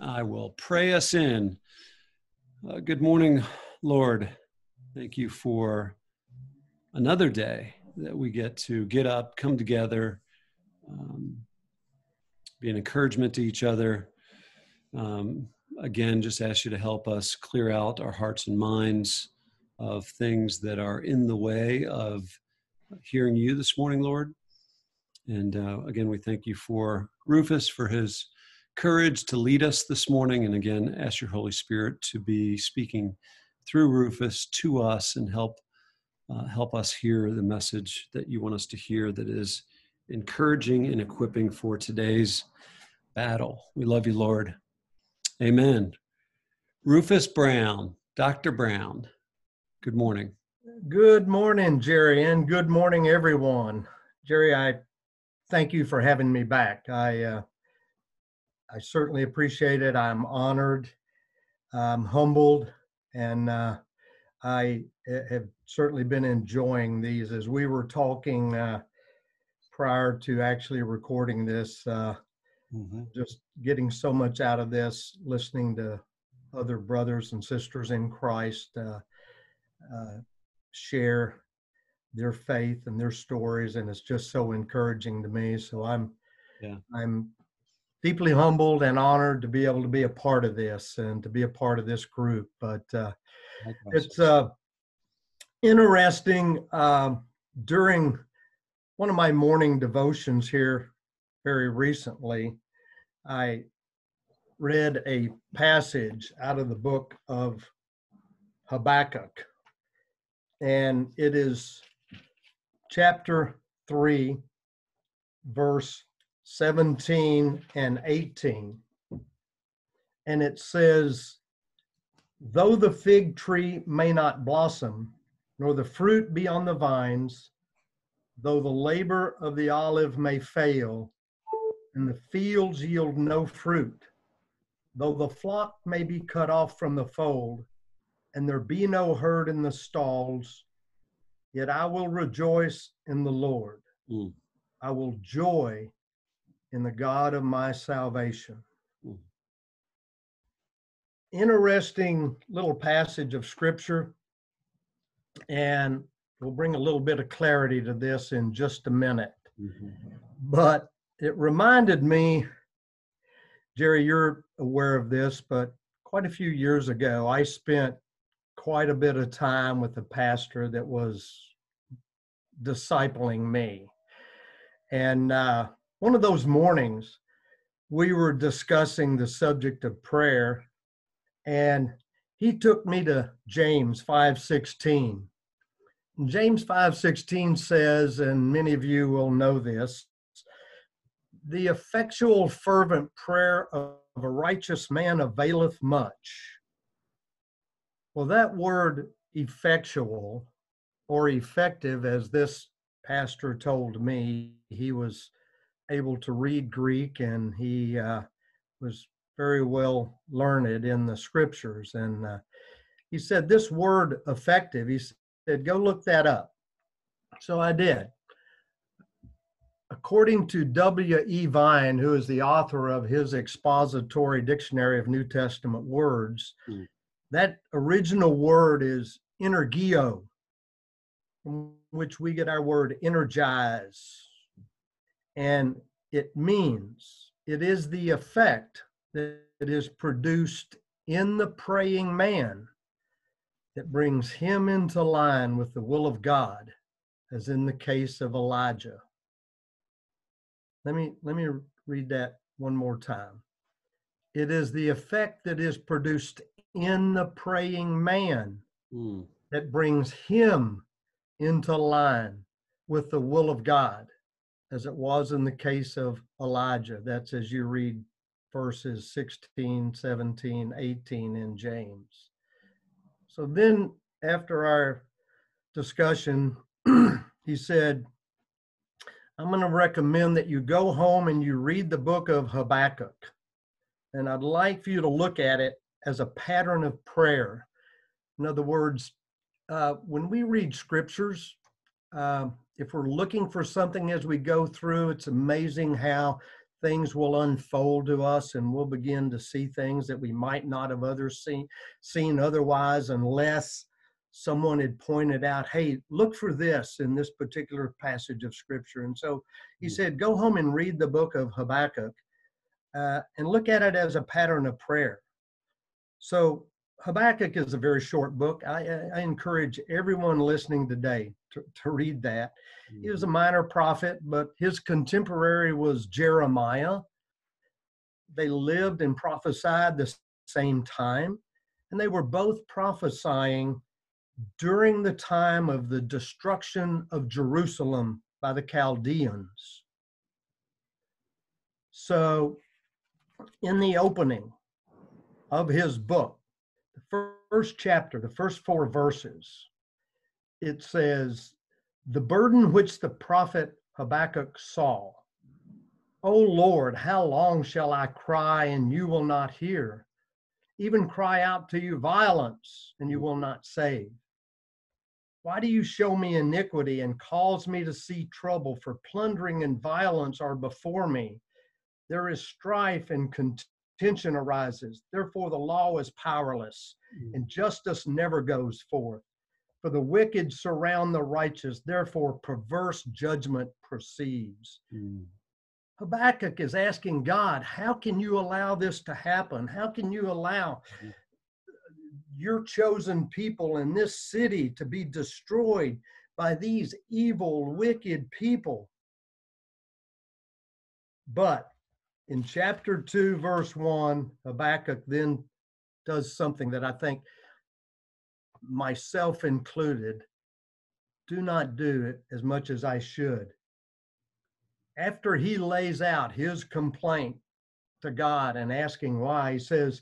I will pray us in. Uh, good morning, Lord. Thank you for another day that we get to get up, come together, um, be an encouragement to each other. Um, again, just ask you to help us clear out our hearts and minds of things that are in the way of hearing you this morning, Lord. And uh, again, we thank you for Rufus for his courage to lead us this morning. And again, ask your Holy Spirit to be speaking through Rufus to us and help uh, help us hear the message that you want us to hear that is encouraging and equipping for today's battle. We love you, Lord. Amen. Rufus Brown, Dr. Brown, good morning. Good morning, Jerry, and good morning, everyone. Jerry, I thank you for having me back. I uh, I certainly appreciate it. I'm honored, I'm humbled, and uh, I have certainly been enjoying these. As we were talking uh, prior to actually recording this, uh, mm-hmm. just getting so much out of this, listening to other brothers and sisters in Christ uh, uh, share their faith and their stories and it's just so encouraging to me so i'm yeah. i'm deeply humbled and honored to be able to be a part of this and to be a part of this group but uh, it's uh, interesting uh, during one of my morning devotions here very recently i read a passage out of the book of habakkuk and it is chapter 3, verse 17 and 18. And it says, Though the fig tree may not blossom, nor the fruit be on the vines, though the labor of the olive may fail, and the fields yield no fruit, though the flock may be cut off from the fold, and there be no herd in the stalls, Yet I will rejoice in the Lord. Mm. I will joy in the God of my salvation. Mm. Interesting little passage of scripture, and we'll bring a little bit of clarity to this in just a minute. Mm-hmm. But it reminded me, Jerry, you're aware of this, but quite a few years ago, I spent quite a bit of time with a pastor that was discipling me. And uh, one of those mornings, we were discussing the subject of prayer, and he took me to James 5:16. James 5:16 says, and many of you will know this, the effectual fervent prayer of a righteous man availeth much. Well, that word effectual or effective, as this pastor told me, he was able to read Greek and he uh, was very well learned in the scriptures. And uh, he said, This word effective, he said, go look that up. So I did. According to W.E. Vine, who is the author of his expository dictionary of New Testament words, mm that original word is energeo, from which we get our word energize. And it means it is the effect that is produced in the praying man that brings him into line with the will of God, as in the case of Elijah. Let me let me read that one more time. It is the effect that is produced in the praying man mm. that brings him into line with the will of God, as it was in the case of Elijah. That's as you read verses 16, 17, 18 in James. So then, after our discussion, he said, I'm going to recommend that you go home and you read the book of Habakkuk. And I'd like for you to look at it as a pattern of prayer. In other words, uh, when we read scriptures, uh, if we're looking for something as we go through, it's amazing how things will unfold to us and we'll begin to see things that we might not have others seen seen otherwise unless someone had pointed out hey look for this in this particular passage of scripture and so he Mm. said go home and read the book of habakkuk uh, and look at it as a pattern of prayer so habakkuk is a very short book i, I encourage everyone listening today to, to read that he was a mm-hmm. minor prophet, but his contemporary was Jeremiah. They lived and prophesied the same time, and they were both prophesying during the time of the destruction of Jerusalem by the Chaldeans. So, in the opening of his book, the first chapter, the first four verses, it says, the burden which the prophet Habakkuk saw. O Lord, how long shall I cry and you will not hear? Even cry out to you violence and you will not save. Why do you show me iniquity and cause me to see trouble? For plundering and violence are before me. There is strife and contention arises. Therefore, the law is powerless and justice never goes forth. For the wicked surround the righteous, therefore perverse judgment proceeds. Mm. Habakkuk is asking God, how can you allow this to happen? How can you allow Mhm. your chosen people in this city to be destroyed by these evil, wicked people? But in chapter 2, verse 1, Habakkuk then does something that I think myself included, do not do it as much as I should. After he lays out his complaint to God and asking why, he says,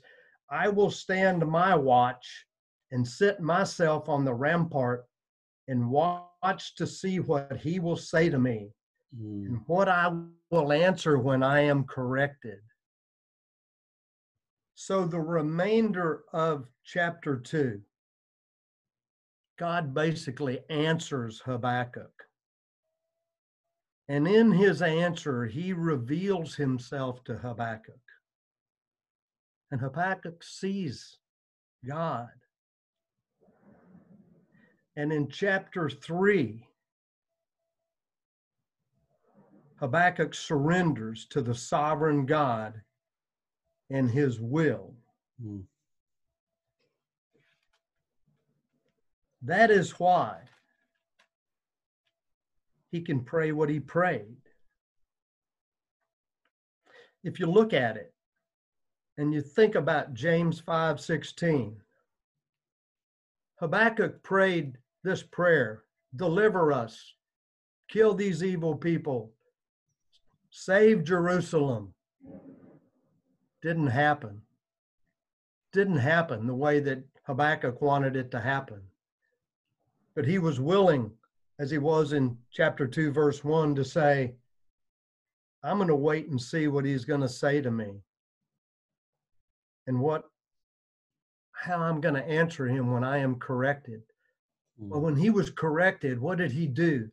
I will stand my watch and sit myself on the rampart and watch to see what he will say to me Mm. and what I will answer when I am corrected. So, the remainder of chapter 2 God basically answers Habakkuk. And in his answer, he reveals himself to Habakkuk. And Habakkuk sees God. And in chapter 3, Habakkuk surrenders to the sovereign God and his will. Mm. That is why he can pray what he prayed. If you look at it and you think about James 5:16, Habakkuk prayed this prayer, deliver us, kill these evil people, save Jerusalem. Didn't happen. Didn't happen the way that Habakkuk wanted it to happen. But he was willing, as he was in chapter 2, verse 1, to say, I'm going to wait and see what he's going to say to me and what how I'm going to answer him when I am corrected. Well, Mm. when he was corrected, what did he do?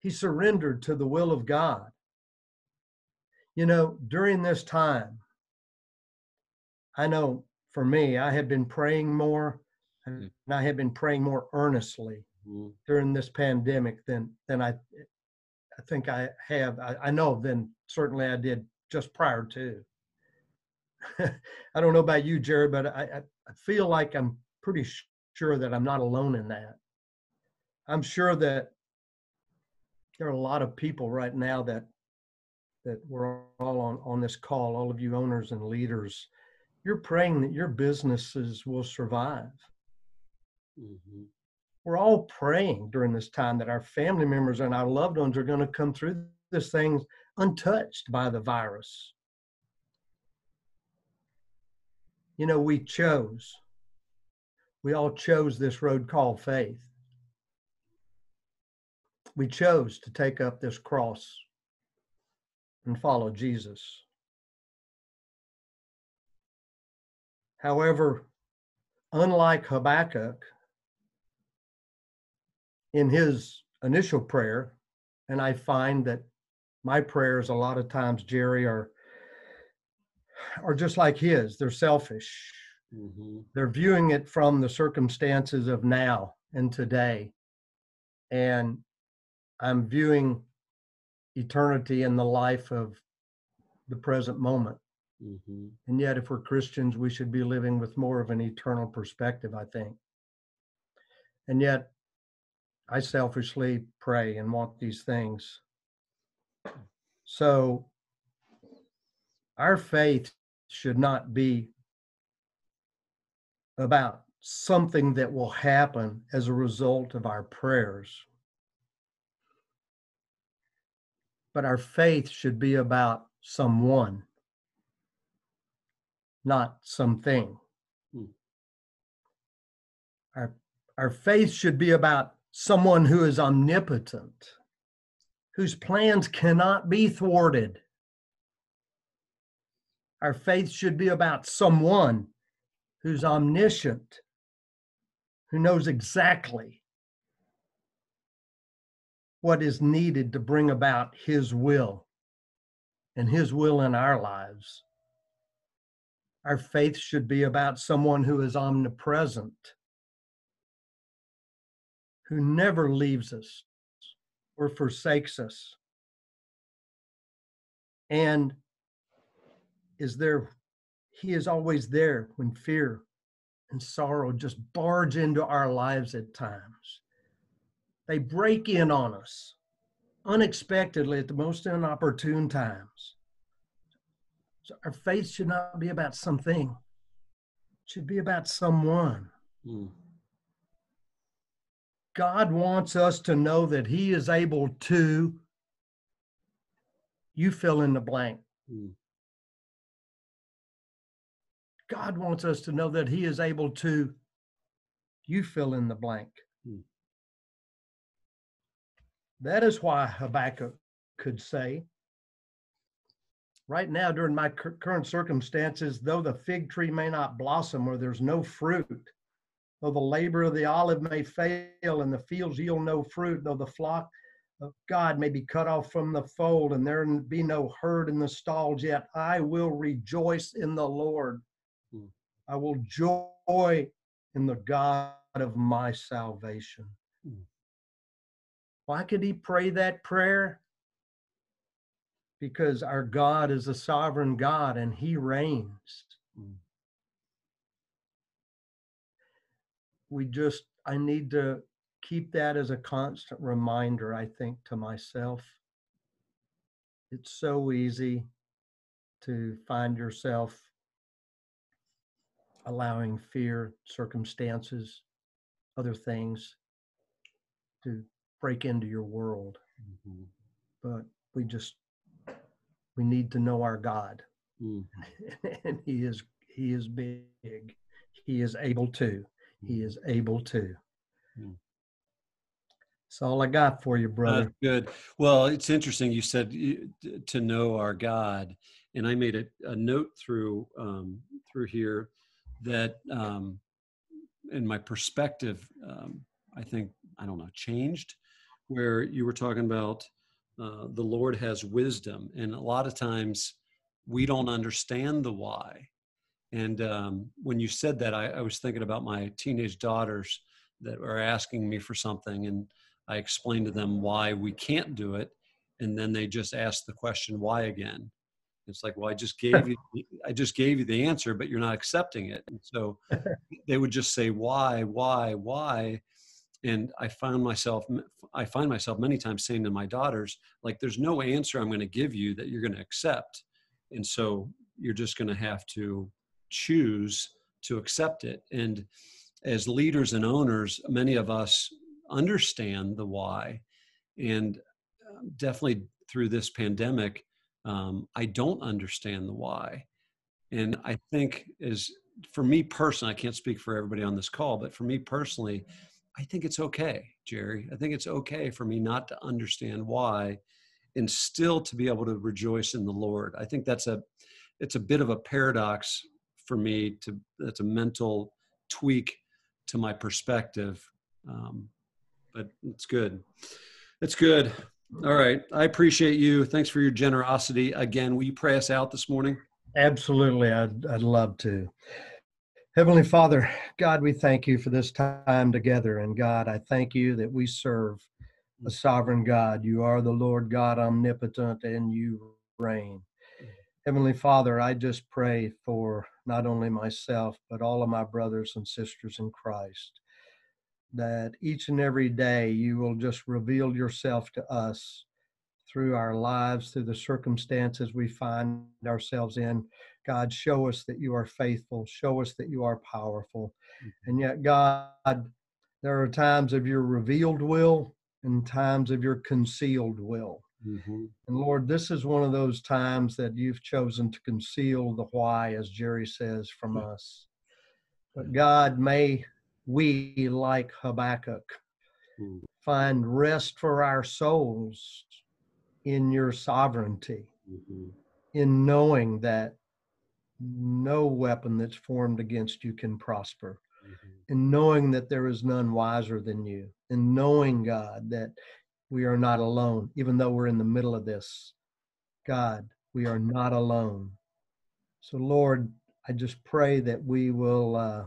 He surrendered to the will of God. You know, during this time, I know for me, I have been praying more and I have been praying more earnestly Mm. during this pandemic than than I I think I have. I, I know than certainly I did just prior to. I don't know about you, Jerry, but I, I feel like I'm pretty sure that I'm not alone in that. I'm sure that there are a lot of people right now that that we're all on on this call. All of you owners and leaders, you're praying that your businesses will survive. Mhm. we're all praying during this time that our family members and our loved ones are going to come through this thing untouched by the virus. You know, we chose, we all chose this road called faith. We chose to take up this cross and follow Jesus. However, unlike Habakkuk, in his initial prayer, and I find that my prayers a lot of times, Jerry, are are just like his. They're selfish. Mm-hmm. They're viewing it from the circumstances of now and today. And I'm viewing eternity and the life of the present moment. Mm-hmm. And yet, if we're Christians, we should be living with more of an eternal perspective, I think. And yet, I selfishly pray and want these things. So, our faith should not be about something that will happen as a result of our prayers. But our faith should be about someone, not something. Hmm. Our, our faith should be about someone who is omnipotent, whose plans cannot be thwarted. Our faith should be about someone who's omniscient, who knows exactly what is needed to bring about his will and his will in our lives. Our faith should be about someone who is omnipresent, who never leaves us or forsakes us, and is there he is always there when fear and sorrow just barge into our lives at times. They break in on us unexpectedly at the most inopportune times. So our faith should not be about something, it should be about someone. Mm. God wants us to know that He is able to, you fill in the blank. Mm. God wants us to know that He is able to, you fill in the blank. Hmm. That is why Habakkuk could say, right now, during my current circumstances, though the fig tree may not blossom or there's no fruit, though the labor of the olive may fail and the fields yield no fruit, though the flock of God may be cut off from the fold and there be no herd in the stalls, yet I will rejoice in the Lord. I will joy in the God of my salvation. Hmm. Why could he pray that prayer? Because our God is a sovereign God and he reigns. Mm. We just, I need to keep that as a constant reminder, I think, to myself. It's so easy to find yourself allowing fear, circumstances, other things to break into your world. Mm-hmm. But we just we need to know our God. Mm. and he is he is big. He is able to. He mm. is able to. Mm. That's all I got for you, brother. Uh, good. Well, it's interesting. You said to know our God, and I made a, a note through um, through here that um, in my perspective, um, I think, I don't know, changed, where you were talking about uh, the Lord has wisdom. And a lot of times we don't understand the why. And um, when you said that, I, I was thinking about my teenage daughters that are asking me for something. And I explained to them why we can't do it. And then they just ask the question, why again? It's like, well, I just gave you, I just gave you the answer, but you're not accepting it. And so they would just say, why, why, why? And I found myself, I find myself many times saying to my daughters, like, there's no answer I'm going to give you that you're going to accept. And so you're just going to have to choose to accept it. And as leaders and owners, many of us understand the why. And um, definitely through this pandemic, um, I don't understand the why. And I think as for me personally, I can't speak for everybody on this call, but for me personally, I think it's okay, Jerry. I think it's okay for me not to understand why and still to be able to rejoice in the Lord. I think that's a it's a bit of a paradox for me to that's a mental tweak to my perspective. Um, but it's good. It's good. All right. I appreciate you. Thanks for your generosity. Again, will you pray us out this morning? Absolutely. I'd, I'd love to. Heavenly Father, God, we thank you for this time together. And God, I thank you that we serve a mm. sovereign God. You are the Lord God omnipotent and you reign. Mm. Heavenly Father, I just pray for not only myself, but all of my brothers and sisters in Christ, that each and every day you will just reveal yourself to us through our lives, through the circumstances we find ourselves in. God, show us that you are faithful, show us that you are powerful. Mm-hmm. And yet, God, there are times of your revealed will and times of your concealed will. Mm-hmm. And Lord, this is one of those times that you've chosen to conceal the why, as Jerry says, from us. But God, may we, like Habakkuk, mm. find rest for our souls in your sovereignty, mm-hmm. in knowing that no weapon that's formed against you can prosper, mm-hmm. in knowing that there is none wiser than you, in knowing, God, that we are not alone, even though we're in the middle of this. God, we are not alone. So, Lord, I just pray that we will uh,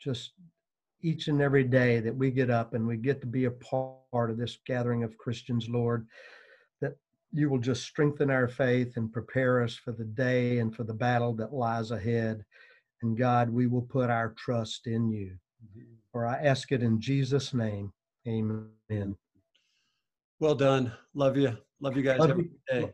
just each and every day that we get up and we get to be a part of this gathering of Christians, Lord, you will just strengthen our faith and prepare us for the day and for the battle that lies ahead. And God, we will put our trust in you. Mm-hmm. For I ask it in Jesus' name. Amen. Well done. Love you. Love you guys. Love Have a good day.